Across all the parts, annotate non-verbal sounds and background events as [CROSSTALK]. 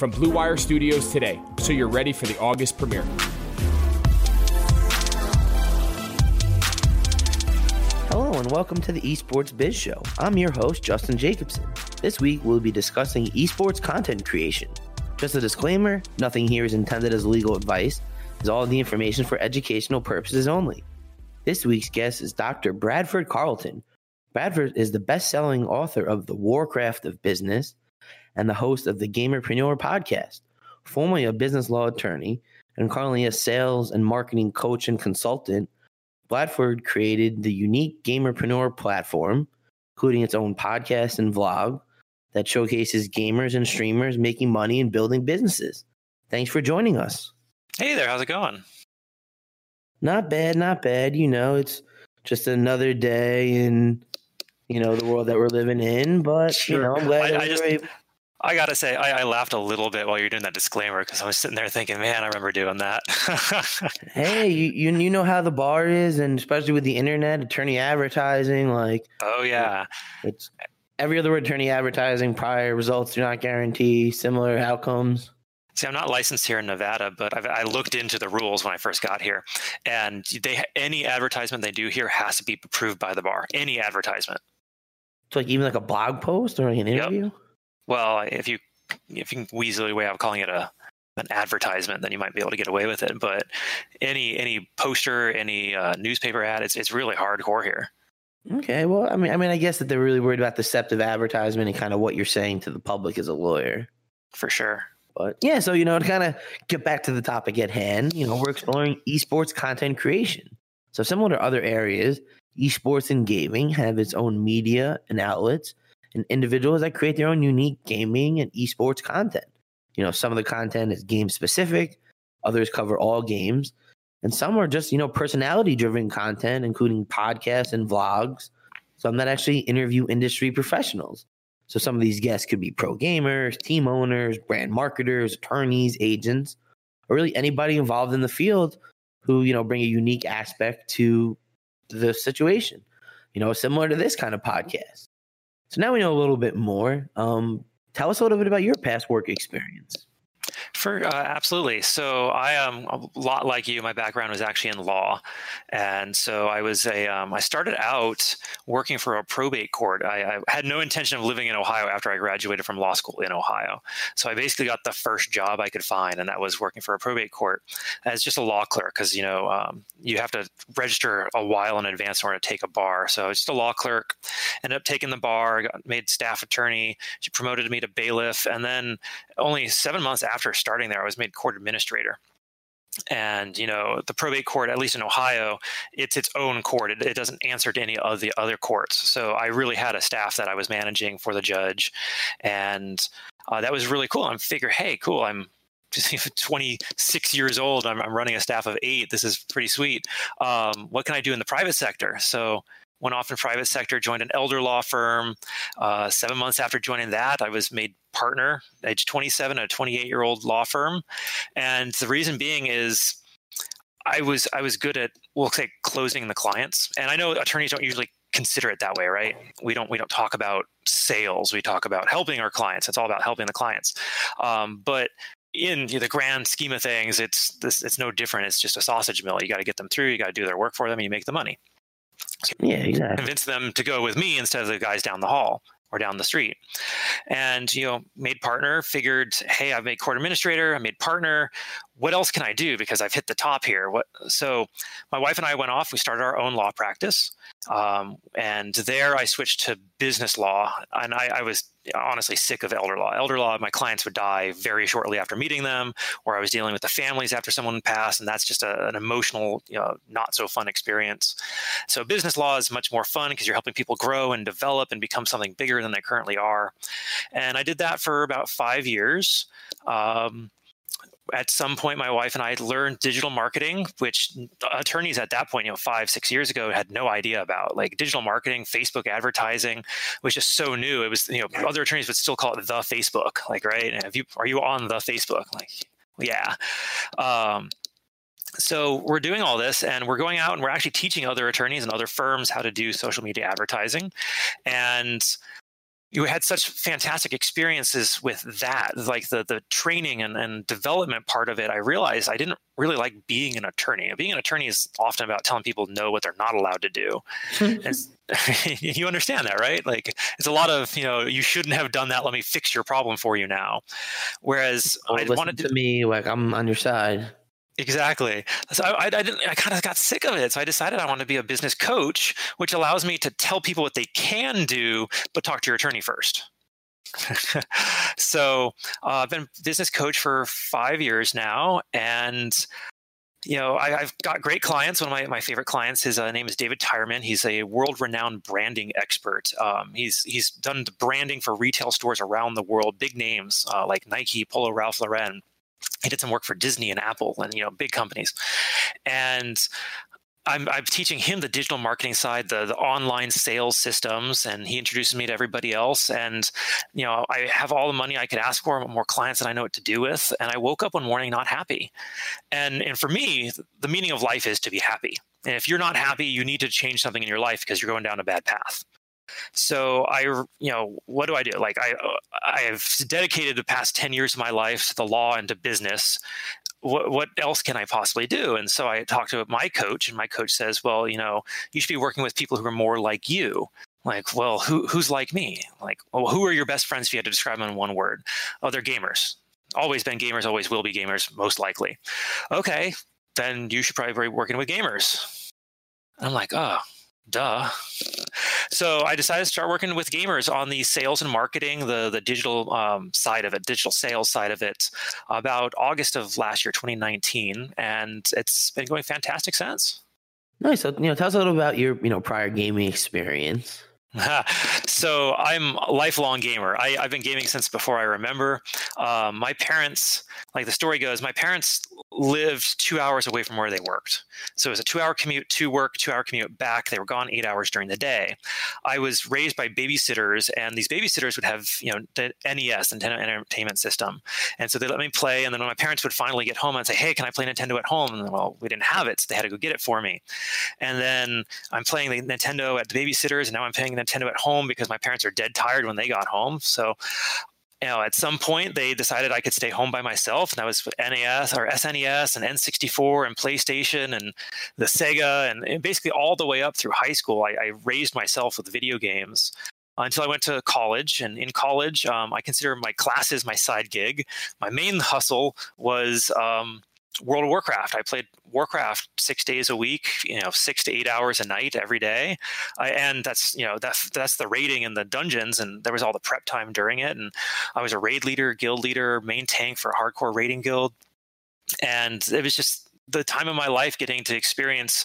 from Blue Wire Studios today so you're ready for the August premiere. Hello and welcome to the Esports Biz Show. I'm your host, Justin Jacobson. This week we'll be discussing esports content creation. Just a disclaimer nothing here is intended as legal advice, is all the information for educational purposes only. This week's guest is Dr. Bradford Carlton. Bradford is the best selling author of The Warcraft of Business and the host of the Gamerpreneur podcast. Formerly a business law attorney and currently a sales and marketing coach and consultant, Bradford created the unique Gamerpreneur platform, including its own podcast and vlog that showcases gamers and streamers making money and building businesses. Thanks for joining us. Hey there, how's it going? Not bad, not bad. You know, it's just another day in you know the world that we're living in. But sure. you know, I'm glad I, I just, able- I gotta say, I, I, laughed a little bit while you're doing that disclaimer because I was sitting there thinking, man, I remember doing that. [LAUGHS] hey, you, you know how the bar is, and especially with the internet, attorney advertising, like oh yeah, it's every other word attorney advertising. Prior results do not guarantee similar outcomes. See, I'm not licensed here in Nevada, but I've, i looked into the rules when I first got here, and they any advertisement they do here has to be approved by the bar. Any advertisement. So, like even like a blog post or like an interview. Yep. Well, if you if you can weasel your way out of calling it a an advertisement, then you might be able to get away with it. But any any poster, any uh, newspaper ad, it's it's really hardcore here. Okay, well, I mean, I mean, I guess that they're really worried about deceptive advertisement and kind of what you're saying to the public as a lawyer. For sure. But yeah, so you know, to kind of get back to the topic at hand, you know, we're exploring esports content creation. So similar to other areas, esports and gaming have its own media and outlets and individuals that create their own unique gaming and esports content. You know, some of the content is game specific, others cover all games, and some are just, you know, personality driven content, including podcasts and vlogs. Some that actually interview industry professionals. So some of these guests could be pro gamers, team owners, brand marketers, attorneys, agents, or really anybody involved in the field who, you know, bring a unique aspect to the situation. You know, similar to this kind of podcast. So now we know a little bit more. Um, tell us a little bit about your past work experience. For uh, absolutely. So I am a lot like you. My background was actually in law, and so I was a. Um, I started out working for a probate court. I, I, had no intention of living in Ohio after I graduated from law school in Ohio. So I basically got the first job I could find, and that was working for a probate court as just a law clerk because you know um, you have to register a while in advance in order to take a bar. So I was just a law clerk. Ended up taking the bar, got made staff attorney. She promoted me to bailiff, and then only seven months after starting there, I was made court administrator. And you know the probate court at least in ohio it's its own court. It, it, doesn't answer to any of the other courts. So i really had a staff that i was managing for the judge. And uh, that was really cool. I'm figure hey cool i'm [LAUGHS] 26 years old. I'm, I'm, running a staff of eight. This is pretty sweet. Um, what can i do in the private sector? So went off in private sector, joined an elder law firm. Uh, seven months after joining that, I was made partner, age 27, a 28 year old law firm, and the reason being is. I was I was good at we'll say closing the clients, and I know attorneys don't usually consider it that way, right? We don't we don't talk about sales. We talk about helping our clients. It's all about helping the clients. Um, but in the grand scheme of things, it's this it's no different. It's just a sausage mill. You got to get them through. You got to do their work for them, and you make the money. Yeah, exactly. Convince them to go with me instead of the guys down the hall or down the street. And, you know, made partner, figured, hey, I've made court administrator, I made partner. What else can I do? Because I've hit the top here. What so my wife and I went off, we started our own law practice. Um, and there I switched to business law. And I, I was honestly sick of elder law. Elder law, my clients would die very shortly after meeting them, or I was dealing with the families after someone passed, and that's just a, an emotional, you know, not so fun experience. So business law is much more fun because you're helping people grow and develop and become something bigger than they currently are. And I did that for about five years. Um, at some point, my wife and I learned digital marketing, which attorneys at that point, you know, five, six years ago had no idea about. Like digital marketing, Facebook advertising was just so new. It was, you know, other attorneys would still call it the Facebook, like, right? And if you are you on the Facebook? Like, yeah. Um, so we're doing all this and we're going out and we're actually teaching other attorneys and other firms how to do social media advertising and you had such fantastic experiences with that like the the training and, and development part of it i realized i didn't really like being an attorney. Being an attorney is often about telling people no what they're not allowed to do. And [LAUGHS] [LAUGHS] you understand that right? Like it's a lot of you know you shouldn't have done that. Let me fix your problem for you now. Whereas oh, i wanted to, to me like i'm on your side Exactly. So I, I, didn't. I kind of got sick of it. So I decided I want to be a business coach, which allows me to tell people what they can do, but talk to your attorney first. [LAUGHS] so uh, I've been business coach for five years now, and you know I, have got great clients. One of my, my favorite clients, his uh, name is David Tyerman. He's a world renowned branding expert. Um, he's he's done branding for retail stores around the world, big names uh, like Nike, Polo, Ralph Lauren he did some work for Disney and Apple and you know big companies, and I'm, I'm, teaching him the digital marketing side, the, the online sales systems, and he introduces me to everybody else. And you know, I have all the money I could ask for, more clients than I know what to do with. And I woke up one morning not happy. And and for me, the meaning of life is to be happy. And if you're not happy, you need to change something in your life because you're going down a bad path. So I, you know, what do I do? Like I, uh, I have dedicated the past 10 years of my life to the law and to business. What, what else can I possibly do? And so I talked to my coach, and my coach says, well, you know, you should be working with people who are more like you. Like, well, who, who's like me? Like, well, who are your best friends if you had to describe them in one word? Oh, they're gamers. Always been gamers, always will be gamers, most likely. Okay, then you should probably be working with gamers. I'm like, oh, duh. So I decided to start working with gamers on the sales and marketing, the the digital um, side of it, digital sales side of it, about August of last year, 2019, and it's been going fantastic since. Nice. So, you know, tell us a little about your you know prior gaming experience. [LAUGHS] so I'm a lifelong gamer. I, have been gaming since before I remember. Um, my parents, like the story goes, my parents lived two hours away from where they worked. So it was a two hour commute to work, two hour commute back. They were gone eight hours during the day. I was raised by babysitters, and these babysitters would have, you know, the NES, Nintendo Entertainment System. And so they let me play. And then when my parents would finally get home, I'd say, hey, can I play Nintendo at home? And then, well, we didn't have it. So they had to go get it for me. And then I'm playing the Nintendo at the babysitters, and now I'm playing Nintendo at home because my parents are dead tired when they got home. So you know, at some point they decided I could stay home by myself, and that was NES or SNES and N64 and PlayStation and the Sega, and basically all the way up through high school, I, I raised myself with video games until I went to college. And in college, um, I consider my classes my side gig. My main hustle was um, World of Warcraft. I played Warcraft six days a week, you know, six to eight hours a night every day, and that's you know that's that's the raiding in the dungeons, and there was all the prep time during it, and I was a raid leader, guild leader, main tank for a hardcore raiding guild, and it was just the time of my life getting to experience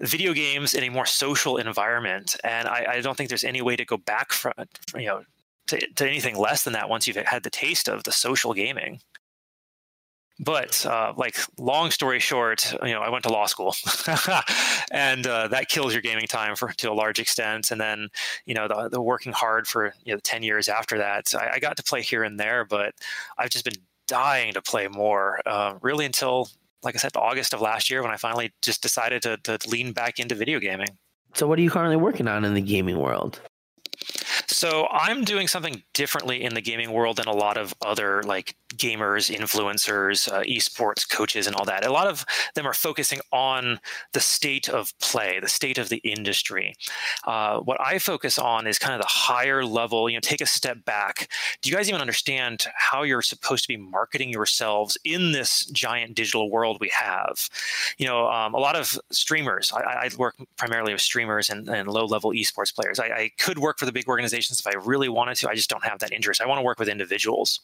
video games in a more social environment, and I, I don't think there's any way to go back from you know to, to anything less than that once you've had the taste of the social gaming but uh, like long story short you know i went to law school. [LAUGHS] And uh, that kills your gaming time for to a large extent. And then you know the, the working hard for you know 10 years after that I, I, got to play here and there but i've just been dying to play more uh, really until like i said august of last year when i finally just decided to, to lean back into video gaming. So what are you currently working on in the gaming world so I'm doing something differently in the gaming world than a lot of other like gamers, influencers, uh, esports coaches, and all that. A lot of them are focusing on the state of play, the state of the industry. Uh, what I focus on is kind of the higher level. You know, take a step back. Do you guys even understand how you're supposed to be marketing yourselves in this giant digital world we have? You know, um, a lot of streamers. I, I, work primarily with streamers and, and low-level esports players. I, I could work for the big organizations if I really wanted to. I just don't have that interest. I want to work with individuals,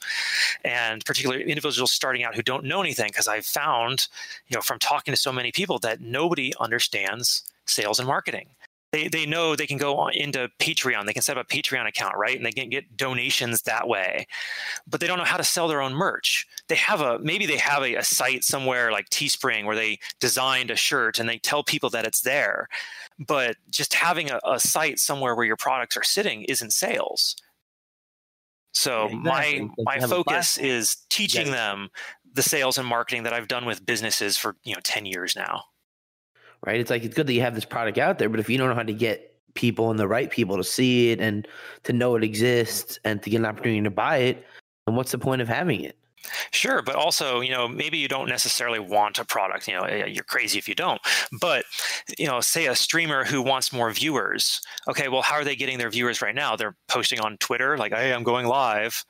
and particularly individuals starting out who don't know anything. Because I've found, you know, from talking to so many people that nobody understands sales and marketing. They, they know they can go into Patreon. They can set up a Patreon account, right? And they can get donations that way. But they don't know how to sell their own merch. They have a maybe they have a, a site somewhere like Teespring where they designed a shirt and they tell people that it's there but just having a, a site somewhere where your products are sitting isn't sales. So yeah, exactly. my my focus is teaching yes. them the sales and marketing that I've done with businesses for you know ten years now. Right. It's like it's good that you have this product out there, but if you don't know how to get people and the right people to see it and to know it exists and to get an opportunity to buy it, then what's the point of having it? Sure, but also, you know, maybe you don't necessarily want a product. You know, eh, you're crazy if you don't. But, you know, say a streamer who wants more viewers. Okay, well, how are they getting their viewers right now? They're posting on Twitter, like, "Hey, I'm going live."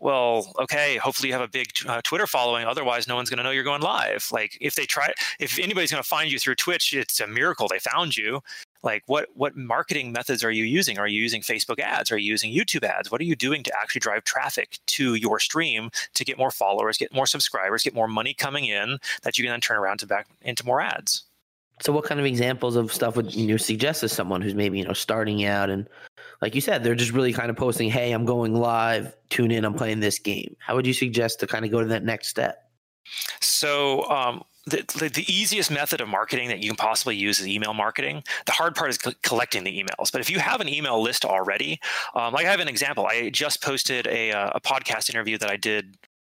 Well, okay, hopefully you have a big uh, Twitter following. Otherwise, no one's going to know you're going live. Like, if they try, if anybody's going to find you through Twitch, it's a miracle they found you like what what marketing methods are you using are you using facebook ads are you using youtube ads what are you doing to actually drive traffic to your stream to get more followers get more subscribers get more money coming in that you can then turn around to back into more ads so what kind of examples of stuff would you suggest to someone who's maybe you know starting out and like you said they're just really kind of posting hey i'm going live. Tune in. I'm playing this game. How would you suggest to kind of go to that next step? So um, the, the, the, easiest method of marketing that you can possibly use is email marketing. The hard part is co- collecting the emails. But if you have an email list already, um, like I have an example, I just posted a, uh, a podcast interview that I did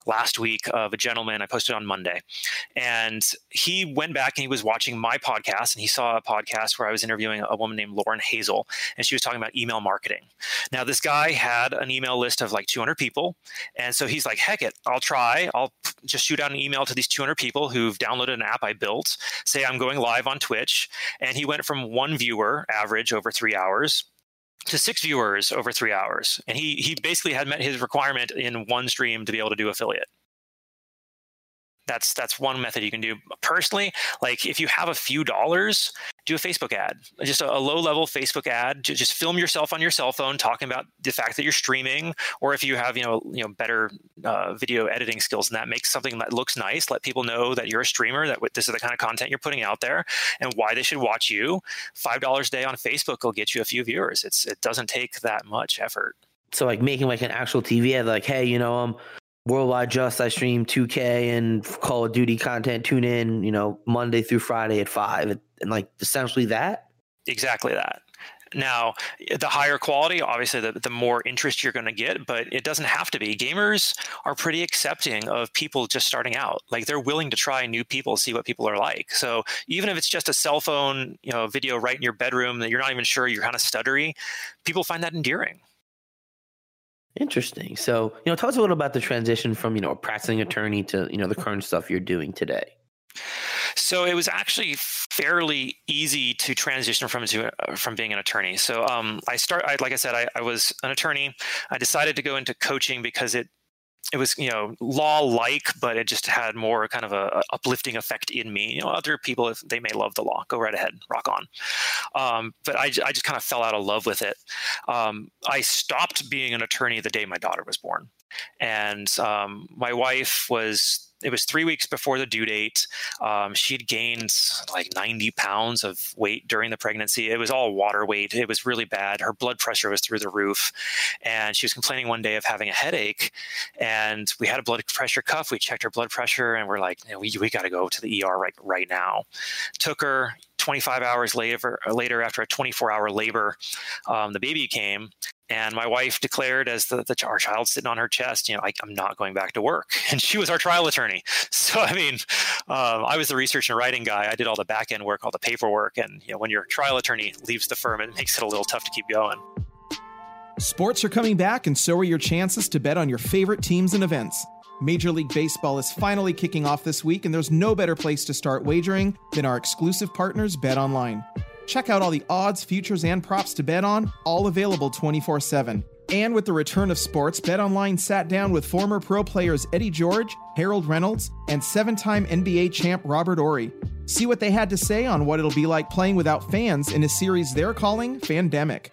last week of a gentleman I posted on Monday. And he went back and he was watching my podcast and he saw a podcast where I was interviewing a woman named Lauren Hazel and she was talking about email marketing. Now, this guy had an email list of like 200 people. And so he's like, heck it, I'll try. I'll just shoot out an email to these 200 people who've downloaded an app I built, say I'm going live on Twitch. And he went from one viewer average over three hours to six viewers over three hours. And he he basically had met his requirement in one stream to be able to do affiliate. That's that's one method you can do. Personally, like if you have a few dollars, do a Facebook ad, just a, a low level Facebook ad. Just film yourself on your cell phone talking about the fact that you're streaming, or if you have you know you know better uh, video editing skills, and that makes something that looks nice. Let people know that you're a streamer, that this is the kind of content you're putting out there, and why they should watch you. Five dollars a day on Facebook will get you a few viewers. It's it doesn't take that much effort so like making like an actual TV ad, like, hey, you know, um, Worldwide Just, I stream 2K and Call of Duty content. Tune in, you know, Monday through Friday at five, and like essentially that. Exactly that. Now, the higher quality, obviously, the, the more interest you're going to get, but it doesn't have to be. Gamers are pretty accepting of people just starting out. Like they're willing to try new people, see what people are like. So even if it's just a cell phone, you know, video right in your bedroom that you're not even sure you're kind of stuttery, people find that endearing. Interesting. So, you know, tell us a little about the transition from, you know, a practicing attorney to, you know, the current stuff you're doing today. So it was actually fairly easy to transition from to uh, from being an attorney. So um, I start, I, like I said, I, I was an attorney. I decided to go into coaching because it it was you know law like but it just had more kind of a, a, uplifting effect in me. You know other people if they may love the law go right ahead rock on. Um, but I, I just kind of fell out of love with it. Um, i stopped being an attorney the day my daughter was born. And um, my wife was it was three weeks before the due date. Um, she had gained like 90 pounds of weight during the pregnancy. It was all water weight. It was really bad. Her blood pressure was through the roof. And she was complaining one day of having a headache. And we had a blood pressure cuff. We checked her blood pressure and we're like, we, we got to go to the ER right, right now. Took her, 25 hours later, later after a 24 hour labor, um, the baby came. And my wife declared, as the, the our child sitting on her chest, you know, I, am not going back to work. [LAUGHS] And she was our trial attorney. So, I mean, uh, I was the research and writing guy. I did all the back end work, all the paperwork. And, you know, when your trial attorney leaves the firm, it makes it a little tough to keep going. Sports are coming back, and so are your chances to bet on your favorite teams and events. Major League Baseball is finally kicking off this week, and there's no better place to start wagering than our exclusive partners, Bet Online. Check out all the odds, futures, and props to bet on, all available 24 7. And with the return of sports, BetOnline sat down with former pro players Eddie George, Harold Reynolds, and seven time NBA champ Robert Horry. See what they had to say on what it'll be like playing without fans in a series they're calling Fandemic.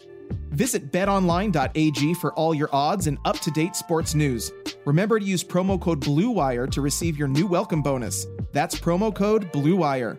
Visit betonline.ag for all your odds and up to date sports news. Remember to use promo code BLUEWIRE to receive your new welcome bonus. That's promo code BLUEWIRE.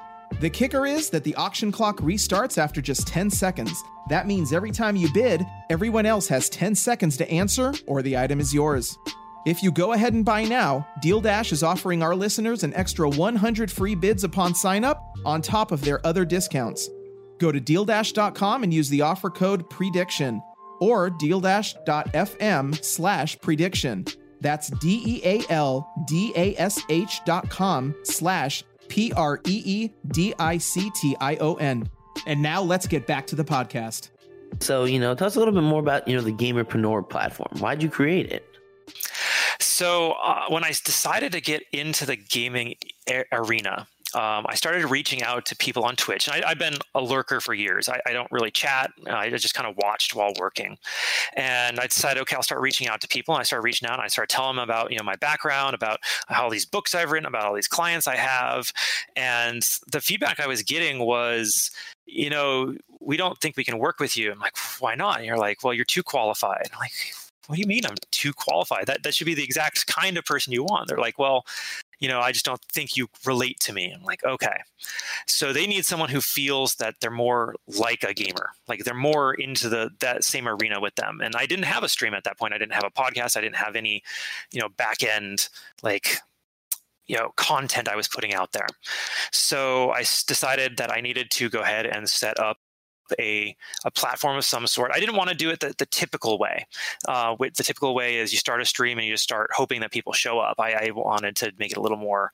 The kicker is that the auction clock restarts after just 10 seconds. That means every time you bid, everyone else has 10 seconds to answer or the item is yours. If you go ahead and buy now, Deal Dash is offering our listeners an extra 100 free bids upon sign up on top of their other discounts. Go to dealdash.com and use the offer code PREDICTION or dealdash.fm slash prediction. That's D E A L D A S H dot com slash P R E E D I C T I O N. And now let's get back to the podcast. So, you know, tell us a little bit more about, you know, the Gamerpreneur platform. Why'd you create it? So, uh, when I decided to get into the gaming a- arena, um, I started reaching out to people on Twitch. And I, have been a lurker for years. I, I don't really chat. I just kind of watched while working. And I decided, okay, I'll start reaching out to people. And I started reaching out and I started telling them about, you know, my background, about how these books I've written, about all these clients I have. And the feedback I was getting was, you know, we don't think we can work with you. I'm like, why not? And you're like, well, you're too qualified. I'm like, what do you mean I'm too qualified? That that should be the exact kind of person you want. They're like, well, you know, I just don't think you relate to me. I'm like, okay. So they need someone who feels that they're more like a gamer, like they're more into the that same arena with them. And I didn't have a stream at that point. I didn't have a podcast. I didn't have any, you know, back end like you know content I was putting out there. So I decided that I needed to go ahead and set up a, a platform of some sort. I didn't want to do it the, the typical way. Uh, the typical way is you start a stream and you just start hoping that people show up. I, I wanted to make it a little more.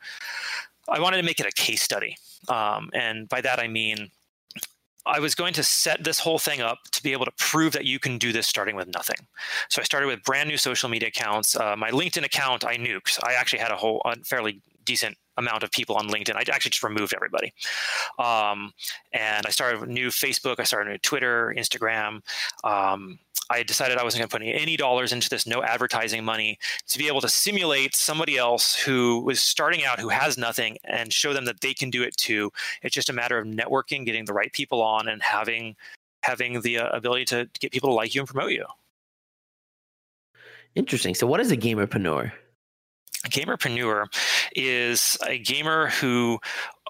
I wanted to make it a case study, um, and by that I mean I was going to set this whole thing up to be able to prove that you can do this starting with nothing. So I started with brand new social media accounts. Uh, my LinkedIn account I nuked. I actually had a whole fairly decent amount of people on LinkedIn. I actually just removed everybody. Um, and I started a new Facebook. I started a new Twitter, Instagram. Um, I decided I wasn't going to put any, dollars into this, no advertising money, to be able to simulate somebody else who was starting out, who has nothing, and show them that they can do it too. It's just a matter of networking, getting the right people on, and having having the uh, ability to get people to like you and promote you. Interesting. So, what is a gamerpreneur? A gamerpreneur is a gamer who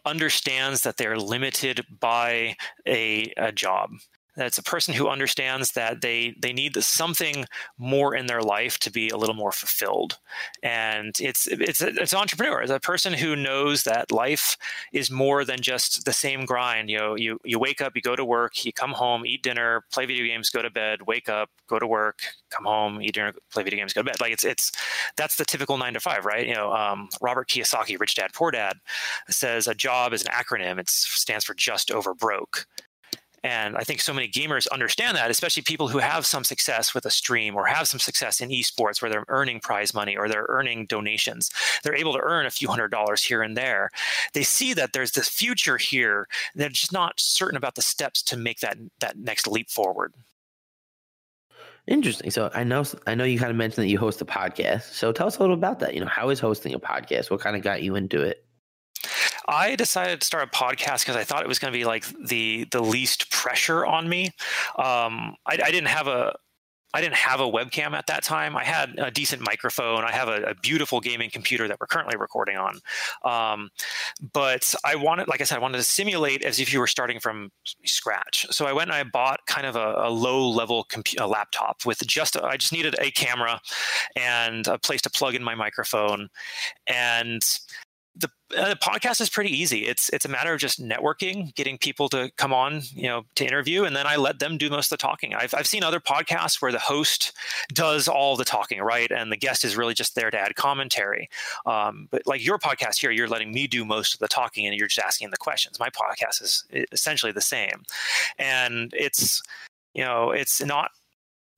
understands that they're limited by a, a job That's a person who understands that they they need something more in their life to be a little more fulfilled. And it's it's it's an entrepreneur, it's a person who knows that life is more than just the same grind. You know, you you wake up, you go to work, you come home, eat dinner, play video games, go to bed, wake up, go to work, come home, eat dinner, play video games, go to bed. Like it's it's that's the typical nine to five, right? You know, um, Robert Kiyosaki, Rich Dad Poor Dad, says a job is an acronym. It stands for just over broke. And I think so many gamers understand that, especially people who have some success with a stream or have some success in esports where they're earning prize money or they're earning donations. They're able to earn a few hundred dollars here and there. They see that there's this future here. They're just not certain about the steps to make that that next leap forward. Interesting. So I know I know you kind of mentioned that you host a podcast. So tell us a little about that. You know, how is hosting a podcast? What kind of got you into it? I decided to start a podcast because I thought it was going to be like the the least pressure on me. Um, I, I, didn't have a I didn't have a webcam at that time. I had a decent microphone. I have a, a beautiful gaming computer that we're currently recording on. Um, but I wanted, like I said, I wanted to simulate as if you were starting from scratch. So I went and I bought kind of a, a low level compu- a laptop with just, I just needed a camera and a place to plug in my microphone. And the, uh, podcast is pretty easy. It's it's a matter of just networking, getting people to come on, you know, to interview, and then I let them do most of the talking. I've I've seen other podcasts where the host does all the talking, right, and the guest is really just there to add commentary. Um, but like your podcast here, you're letting me do most of the talking, and you're just asking the questions. My podcast is essentially the same, and it's you know it's not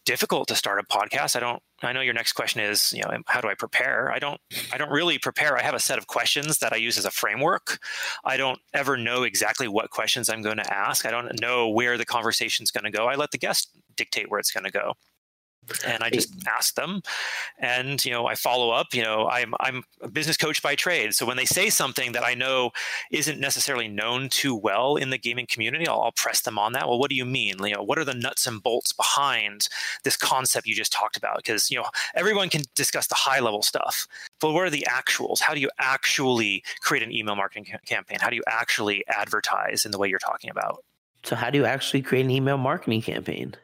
difficult to start a podcast. I don't I know your next question is, you know, how do I prepare? I don't I don't really prepare. I have a set of questions that I use as a framework. I don't ever know exactly what questions I'm going to ask. I don't know where the conversation's going to go. I let the guest dictate where it's going to go and I just ask them, and you know I follow up. You know I'm I'm a business coach by trade, so when they say something that I know isn't necessarily known too well in the gaming community, I'll, I'll, press them on that. Well, what do you mean? You know, what are the nuts and bolts behind this concept you just talked about? Because you know everyone can discuss the high level stuff, but what are the actuals? How do you actually create an email marketing ca- campaign? How do you actually advertise in the way you're talking about? So, how do you actually create an email marketing campaign?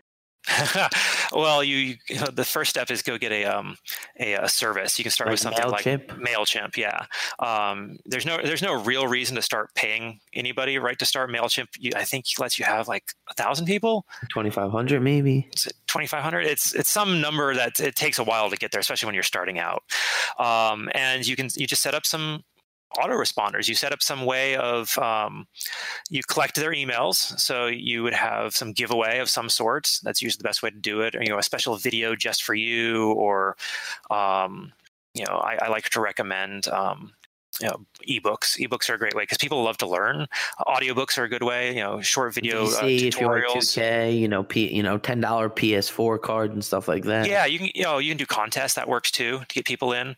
Well, you, you know, the first step is go get a um a, a service. You can start like with something MailChimp? like Mailchimp. Yeah. Um, there's no there's no real reason to start paying anybody right to start Mailchimp. You, I think lets you have like a thousand people. Twenty five hundred maybe. Twenty five hundred. It's it's some number that it takes a while to get there, especially when you're starting out. Um, and you can you just set up some autoresponders. You set up some way of um, you collect their emails, so you would have some giveaway of some sort. That's usually the best way to do it. Or, you know, a special video just for you, or um, you know, I, I, like to recommend um, you know, ebooks. Ebooks are a great way because people love to learn. Audiobooks are a good way. You know, short video DC, uh, tutorials. If you're 2K, you know, P, you know, ten dollar PS4 card and stuff like that. Yeah, you can. You know, you can do contests. That works too to get people in.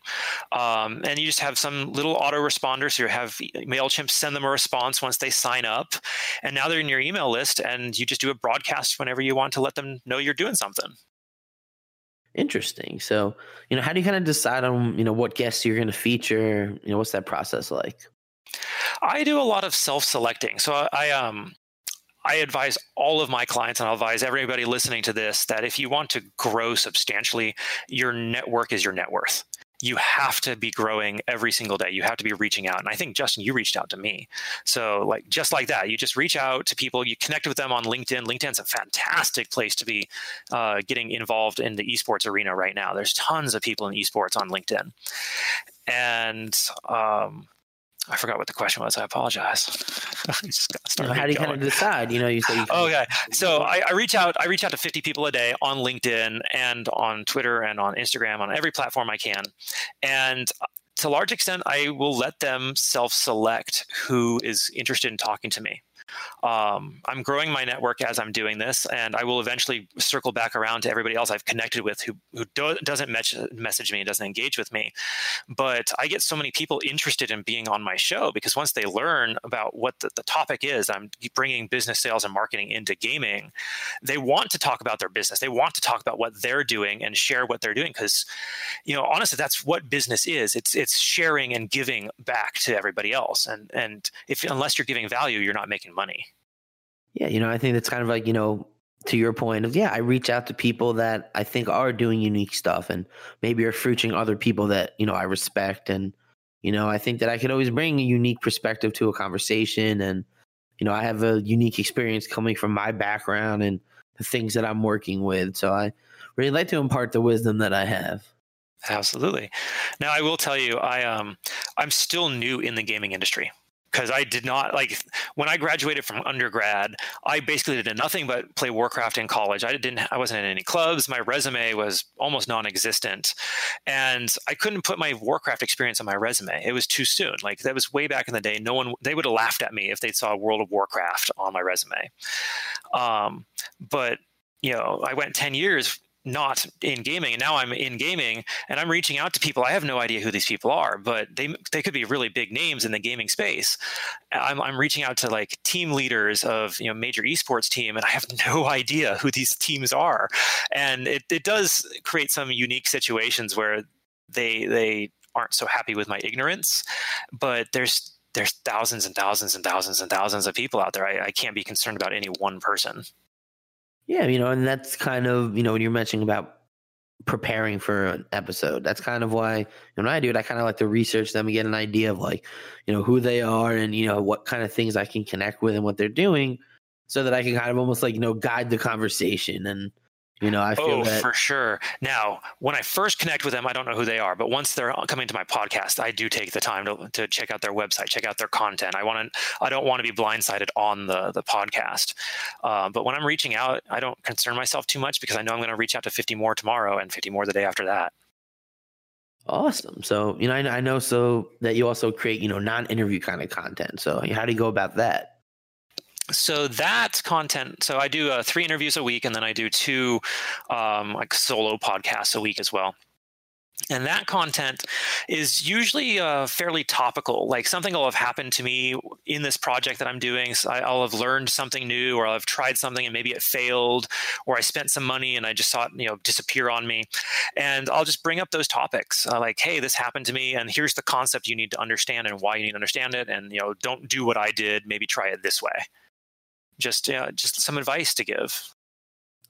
Um, and you just have some little autoresponders. So you have Mailchimp send them a response once they sign up, and now they're in your email list. And you just do a broadcast whenever you want to let them know you're doing something. Interesting. So, you know, how do you kind of decide on, you know, what guests you're going to feature? You know, what's that process like? I do a lot of self-selecting. So I, I um I advise all of my clients and I'll advise everybody listening to this that if you want to grow substantially, your network is your net worth you have to be growing every single day. You have to be reaching out. And I think Justin, you reached out to me. So like just like that, you just reach out to people, you connect with them on LinkedIn. LinkedIn's a fantastic place to be uh, getting involved in the esports arena right now. There's tons of people in esports on LinkedIn. And um, I forgot what the question was. I apologize. [LAUGHS] you know, how do you going. kind of decide? You know, you say. You [SIGHS] okay, so I, I, reach out. I reach out to 50 people a day on LinkedIn and on Twitter and on Instagram on every platform I can, and uh, to a large extent, I will let them self-select who is interested in talking to me. Um, I'm growing my network as I'm doing this, and I will eventually circle back around to everybody else I've connected with who who do, doesn't message me, and doesn't engage with me. But I get so many people interested in being on my show because once they learn about what the, the topic is, I'm bringing business sales and marketing into gaming. They want to talk about their business. They want to talk about what they're doing and share what they're doing because, you know, honestly, that's what business is. It's it's sharing and giving back to everybody else. And and if unless you're giving value, you're not making money. Yeah, you know, I think that's kind of like, you know, to your point of yeah, I reach out to people that I think are doing unique stuff and maybe are featuring other people that you know I respect and you know I think that I could always bring a unique perspective to a conversation and you know I have a unique experience coming from my background and the things that I'm working with. So I really like to impart the wisdom that I have. Absolutely. Now I will tell you, I um, I'm still new in the gaming industry because I did not like when I graduated from undergrad. I basically did nothing but play Warcraft in college. I didn't. I wasn't in any clubs. My resume was almost non-existent, and I couldn't put my Warcraft experience on my resume. It was too soon. Like that was way back in the day. No one they would have laughed at me if they saw World of Warcraft on my resume. Um, but you know, I went ten years not in gaming and now i'm in gaming and i'm reaching out to people. I have no idea who these people are but they they could be really big names in the gaming space. I'm, I'm reaching out to like team leaders of you know major esports team and i have [LAUGHS] no idea who these teams are. And it, it does create some unique situations where they they aren't so happy with my ignorance but there's there's thousands and thousands and thousands and thousands of people out there. I, I can't be concerned about any one person yeah, you know, and that's kind of, you know, when you're mentioning about preparing for an episode, that's kind of why when I do it, I kind of like to research them and get an idea of like, you know, who they are and, you know, what kind of things I can connect with and what they're doing so that I can kind of almost like, you know, guide the conversation and, you know, I feel oh, that for sure. Now, when I first connect with them, I don't know who they are, but once they're coming to my podcast, I do take the time to, to check out their website, check out their content. I want to, I don't want to be blindsided on the the podcast. Uh, but when I'm reaching out, I don't concern myself too much because I know I'm going to reach out to 50 more tomorrow and 50 more the day after that. Awesome. So, you know, I, I know so that you also create, you know, non-interview kind of content. So, how do you go about that? So that content so i do uh, three interviews a week and then i do two um, like solo podcasts a week as well. And that content is usually uh, fairly topical. Like something will have happened to me in this project that i'm doing. So i'll have learned something new or i've tried something and maybe it failed or i spent some money and i just saw it you know disappear on me. And i'll just bring up those topics. Uh, like hey this happened to me and here's the concept you need to understand and why you need to understand it and you know don't do what i did. Maybe try it this way just uh, just some advice to give.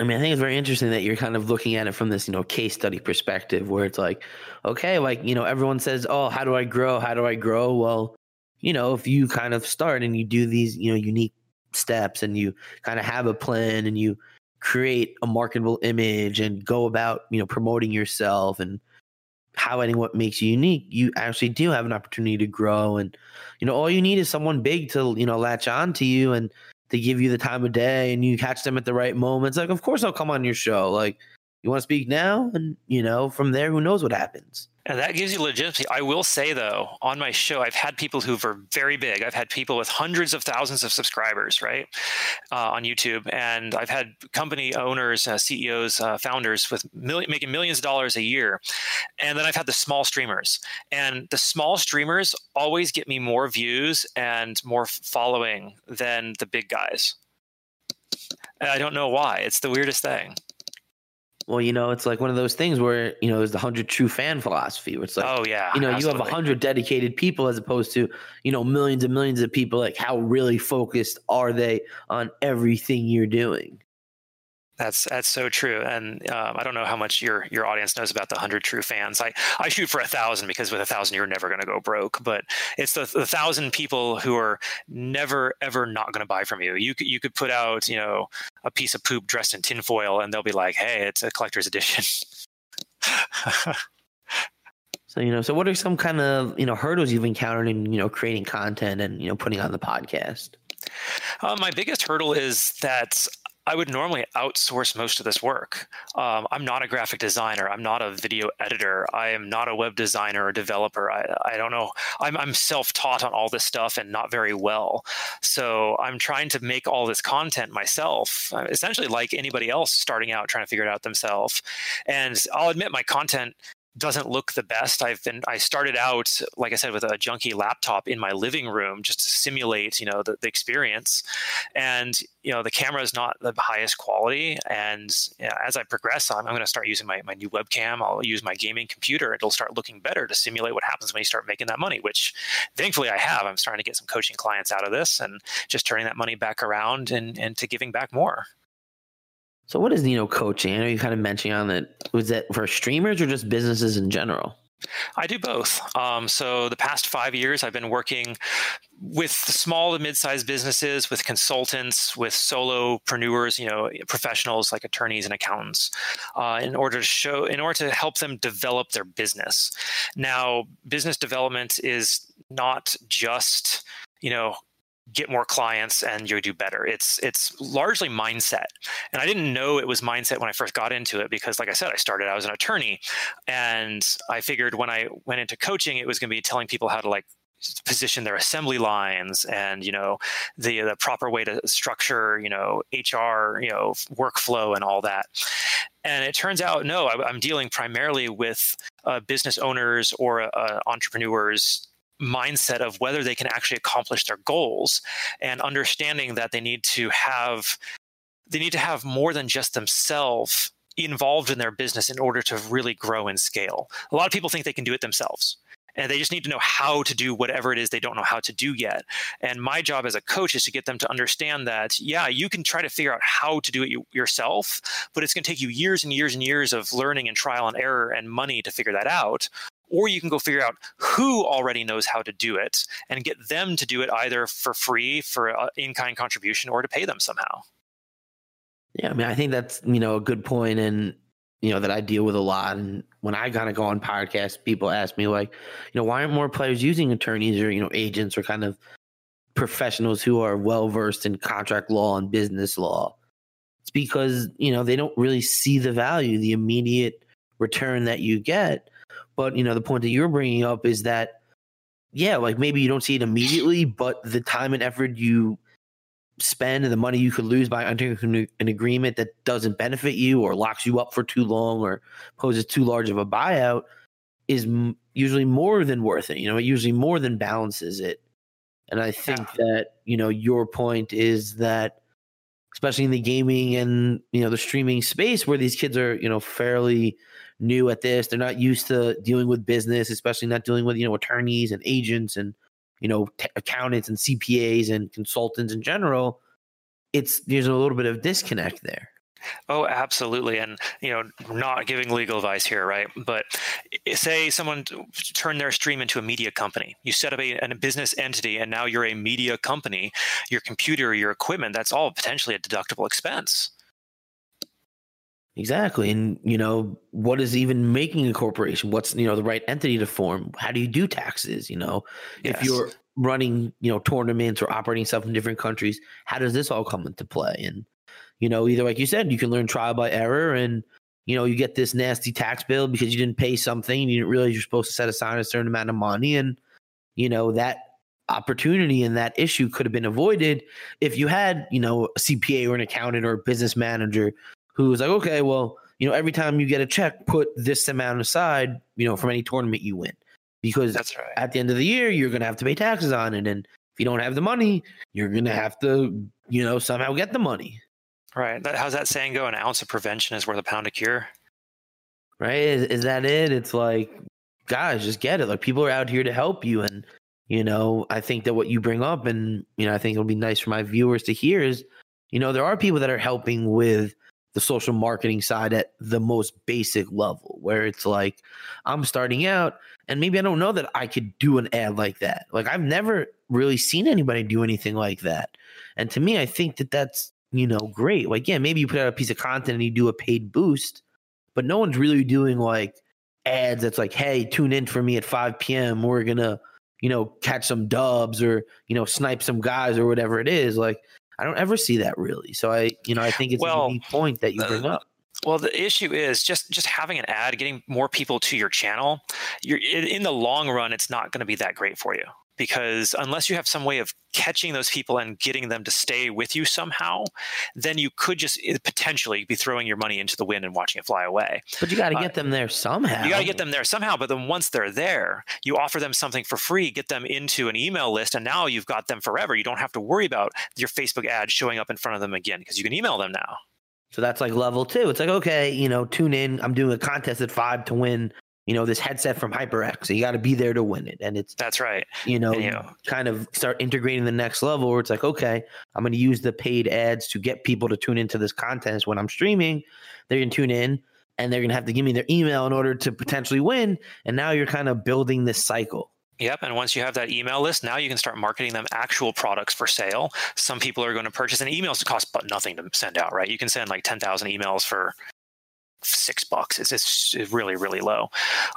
I mean, I think it's very interesting that you're kind of looking at it from this, you know, case study perspective, where it's like, okay, like you know, everyone says, "Oh, how do I grow? How do I grow?" Well, you know, if you kind of start and you do these, you know, unique steps, and you kind of have a plan, and you create a marketable image, and go about, you know, promoting yourself and highlighting what makes you unique, you actually do have an opportunity to grow. And you know, all you need is someone big to, you know, latch on to you and they give you the time of day and you catch them at the right moments, like of course I'll come on your show. Like you want to speak now, and you know from there, who knows what happens. And that gives you legitimacy. I will say though, on my show, I've had people who are very big. I've had people with hundreds of thousands of subscribers, right, uh, on YouTube, and I've had company owners, uh, CEOs, uh, founders with million, making millions of dollars a year, and then I've had the small streamers, and the small streamers always get me more views and more following than the big guys. And I don't know why. It's the weirdest thing. Well, you know, it's like one of those things where you know, there's the hundred true fan philosophy, where it's like, oh yeah, you know, absolutely. you have a hundred dedicated people as opposed to you know millions and millions of people. Like, how really focused are they on everything you're doing? That's that's so true, and um, I don't know how much your your audience knows about the hundred true fans. I I shoot for a thousand because with a thousand you're never going to go broke. But it's the, the thousand people who are never ever not going to buy from you. You could you could put out you know a piece of poop dressed in tinfoil, and they'll be like, "Hey, it's a collector's edition." [LAUGHS] so you know, so what are some kind of you know hurdles you've encountered in you know creating content and you know putting on the podcast? Uh, my biggest hurdle is that I would normally outsource most of this work. Um, I'm not a graphic designer. I'm not a video editor. I am not a web designer or developer. I, I don't know. I'm, I'm self taught on all this stuff and not very well. So I'm trying to make all this content myself, uh, essentially like anybody else starting out trying to figure it out themselves. And I'll admit my content doesn't look the best. I've been I started out like I said with a junky laptop in my living room just to simulate you know the, the experience, and you know the camera is not the highest quality. And you know, as I progress, I'm, I'm going to start using my my new webcam. I'll use my gaming computer. It'll start looking better to simulate what happens when you start making that money. Which thankfully I have. I'm starting to get some coaching clients out of this and just turning that money back around and and to giving back more. So what is Nino coaching? I know you kind of mentioned on that. Was that for streamers or just businesses in general? I do both. Um, so the past five years, I've been working with small to mid-sized businesses, with consultants, with solopreneurs, you know, professionals like attorneys and accountants, uh, in order to show, in order to help them develop their business. Now, business development is not just you know get more clients and you do better. It's it's largely mindset. And I didn't know it was mindset when I first got into it because like I said I started I was an attorney and I figured when I went into coaching it was going to be telling people how to like position their assembly lines and you know the the proper way to structure you know HR you know workflow and all that and it turns out no I, am dealing primarily with uh, business owners or uh, entrepreneurs mindset of whether they can actually accomplish their goals and understanding that they need to have they need to have more than just themselves involved in their business in order to really grow and scale. A lot of people think they can do it themselves and they just need to know how to do whatever it is they don't know how to do yet. And my job as a coach is to get them to understand that, yeah, you can try to figure out how to do it yourself, but it's going to take you years and years and years of learning and trial and error and money to figure that out or you can go figure out who already knows how to do it and get them to do it either for free for uh, in-kind contribution or to pay them somehow. Yeah i mean i think that's you know a good point and you know that i deal with a lot. And when i kind of go on podcasts people ask me like you know why aren't more players using attorneys or you know agents or kind of professionals who are well versed in contract law and business law? It's because you know they don't really see the value the immediate return that you get but you know, the point that you're bringing up is that, yeah, like maybe you don't see it immediately, but the time and effort you spend and the money you could lose by entering an agreement that doesn't benefit you or locks you up for too long or poses too large of a buyout is usually more than worth it. You know, it usually more than balances it. And I think yeah. that, you know, your point is that especially in the gaming and, you know, the streaming space where these kids are, you know, fairly new at this. They're not used to dealing with business, especially not dealing with you know attorneys and agents and you know t- accountants and CPAs and consultants in general. It's there's a little bit of disconnect there. Oh, absolutely. And, you know, not giving legal advice here, right? But eh, say someone turned their stream into a media company. You set up a, a, business entity and now you're a media company. Your computer, your equipment, that's all potentially a deductible expense. Exactly. And, you know, what is even making a corporation? What's, you know, the right entity to form? How do you do taxes? You know, yes. if you're running, you know, tournaments or operating stuff in different countries, how does this all come into play? And, you know, either like you said, you can learn trial by error and, you know, you get this nasty tax bill because you didn't pay something. You didn't realize you're supposed to set aside a certain amount of money. And, you know, that opportunity and that issue could have been avoided if you had, you know, a CPA or an accountant or a business manager who's like, okay, well, you know, every time you get a check, put this amount aside, you know, from any tournament you win. Because that's right. At the end of the year, you're going to have to pay taxes on it. And if you don't have the money, you're going to have to, you know, somehow get the money. Right. That, how's that saying go? An ounce of prevention is worth a pound of cure. Right. Is, is that it? It's like, guys, just get it. Like people are out here to help you. And, you know, I think that what you bring up, and, you know, I think it'll be nice for my viewers to hear is, you know, there are people that are helping with the social marketing side at the most basic level where it's like I'm starting out and maybe I don't know that I could do an ad like that. Like I've never really seen anybody do anything like that. And to me I think that that's, you know, great. Like yeah, maybe you put out a piece of content and you do a paid boost, but no one's really doing like ads that's like, "Hey, tune in for me at 5 p.m. We're going to, you know, catch some dubs or, you know, snipe some guys or whatever it is." Like I don't ever see that really. So I, you know, I think it's well, a unique point that you bring uh, up. Well, the issue is just just having an ad, getting more people to your channel. You're in the long run, it's not going to be that great for you because unless you have some way of catching those people and getting them to stay with you somehow, then you could just eh, potentially be throwing your money into the wind and watching it fly away. But you got to uh, get them there somehow. You got to get them there somehow. But then once they're there, you offer them something for free, get them into an email list, and now you've got them forever. You don't have to worry about your Facebook ad showing up in front of them again because you can email them now. So that's like level two. It's like, okay, you know, tune in. I'm doing a contest at five to win you know, this headset from HyperX. You got to be there to win it. And it's That's right. you know, And, you know- kind of start integrating the next level where it's like, okay, I'm going to use the paid ads to get people to tune into this content. When I'm streaming, they're going to tune in and they're going to have to give me their email in order to potentially win. And now you're kind of building this cycle. Yep. And once you have that email list, now you can start marketing them actual products for sale. Some people are going to purchase, and emails cost but nothing to send out, right? You can send like 10,000 emails for six bucks. It's, it's really, really low.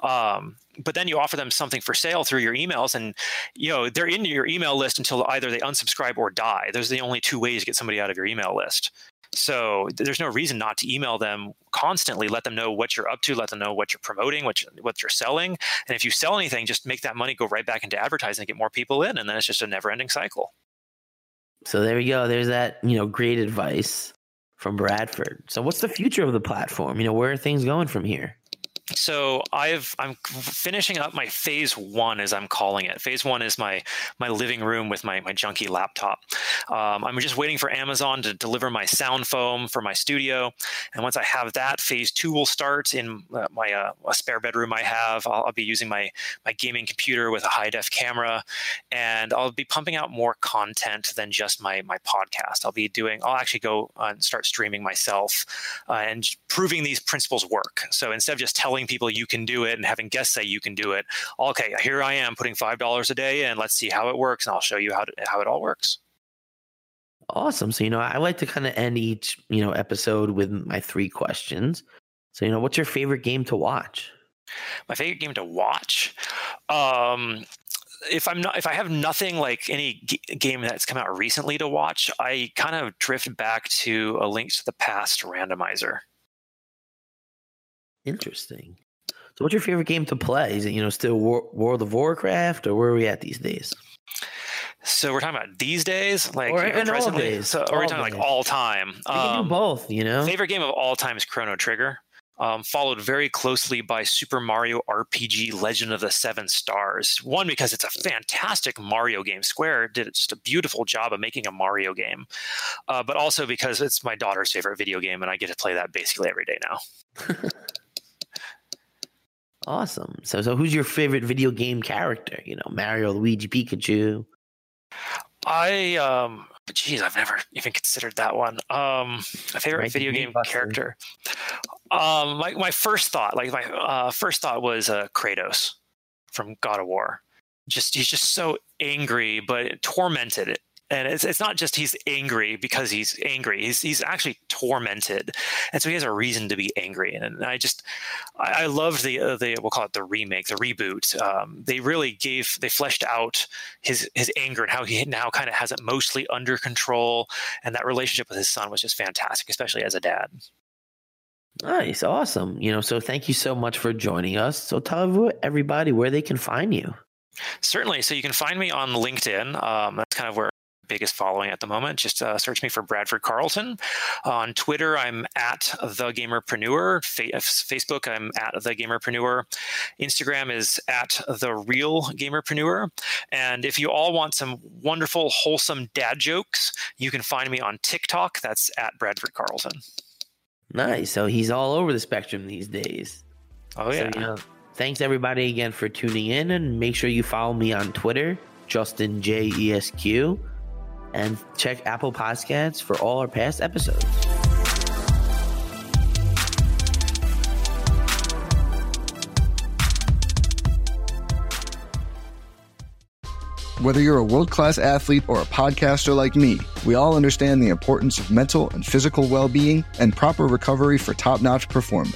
Um, but then you offer them something for sale through your emails, and you know they're in your email list until either they unsubscribe or die. Those are the only two ways to get somebody out of your email list. So there's no reason not to email them constantly. Let them know what you're up to. Let them know what you're promoting, what you, what you're selling. And if you sell anything, just make that money go right back into advertising and get more people in. And then it's just a never-ending cycle. So there we go. There's that, you know, great advice from Bradford. So what's the future of the platform? You know, where are things going from here? So I've I'm finishing up my phase one, as I'm calling it. Phase one is my my living room with my my junky laptop. Um, I'm just waiting for Amazon to deliver my sound foam for my studio, and once I have that, phase two will start in uh, my uh, a spare bedroom I have. I'll, I'll be using my my gaming computer with a high def camera, and I'll be pumping out more content than just my my podcast. I'll be doing. I'll actually go and start streaming myself uh, and proving these principles work. So instead of just telling people you can do it and having guests say you can do it, okay, here I am putting five dollars a day in. Let's see how it works, and I'll show you how to, how it all works. Awesome. So, you know, I like to kind of end each, you know, episode with my three questions. So, you know, what's your favorite game to watch? My favorite game to watch. Um, if I'm not, if I have nothing like any g- game that's come out recently to watch, I kind of drift back to a Link to the Past randomizer. Interesting. So, what's your favorite game to play? Is it, you know, still War- World of Warcraft or where are we at these days? So we're talking about these days, like Or you know, presently? days, So are we talking like all time? Um, do both, you know? Favorite game of all time is Chrono Trigger, um, followed very closely by Super Mario RPG Legend of the Seven Stars. One, because it's a fantastic Mario game. Square did just a beautiful job of making a Mario game, uh, but also because it's my daughter's favorite video game, and I get to play that basically every day now. [LAUGHS] Awesome. So, so who's your favorite video game character? You know, Mario, Luigi, Pikachu. I um geez, I've never even considered that one. Um a favorite Right, video game busting. character. Um my my first thought, like my uh first thought was uh Kratos from God of War. Just he's just so angry but tormented. And it's, it's not just he's angry because he's angry. He's he's actually tormented, and so he has a reason to be angry. And, I just I, I loved the uh, the we'll call it the remake, the reboot. Um, they really gave they fleshed out his his anger and how he now kind of has it mostly under control, and that relationship with his son was just fantastic, especially as a dad. Nice. Awesome. You know, so thank you so much for joining us. So, tell everybody where they can find you. Certainly. So you can find me on LinkedIn. Um, that's kind of where biggest following at the moment. Just uh, search me for Bradford Carlton. On Twitter, I'm at the Gamerpreneur. Fa- Facebook, I'm at the Gamerpreneur. Instagram is at the Real Gamerpreneur. And if you all want some wonderful, wholesome dad jokes, you can find me on TikTok. That's at Bradford Carlton. Nice. So he's all over the spectrum these days. Oh yeah. So, you know, thanks everybody again for tuning in, and make sure you follow me on Twitter, Justin J E S Q, and check Apple Podcasts for all our past episodes. Whether you're a world class athlete or a podcaster like me, we all understand the importance of mental and physical well being and proper recovery for top notch performance.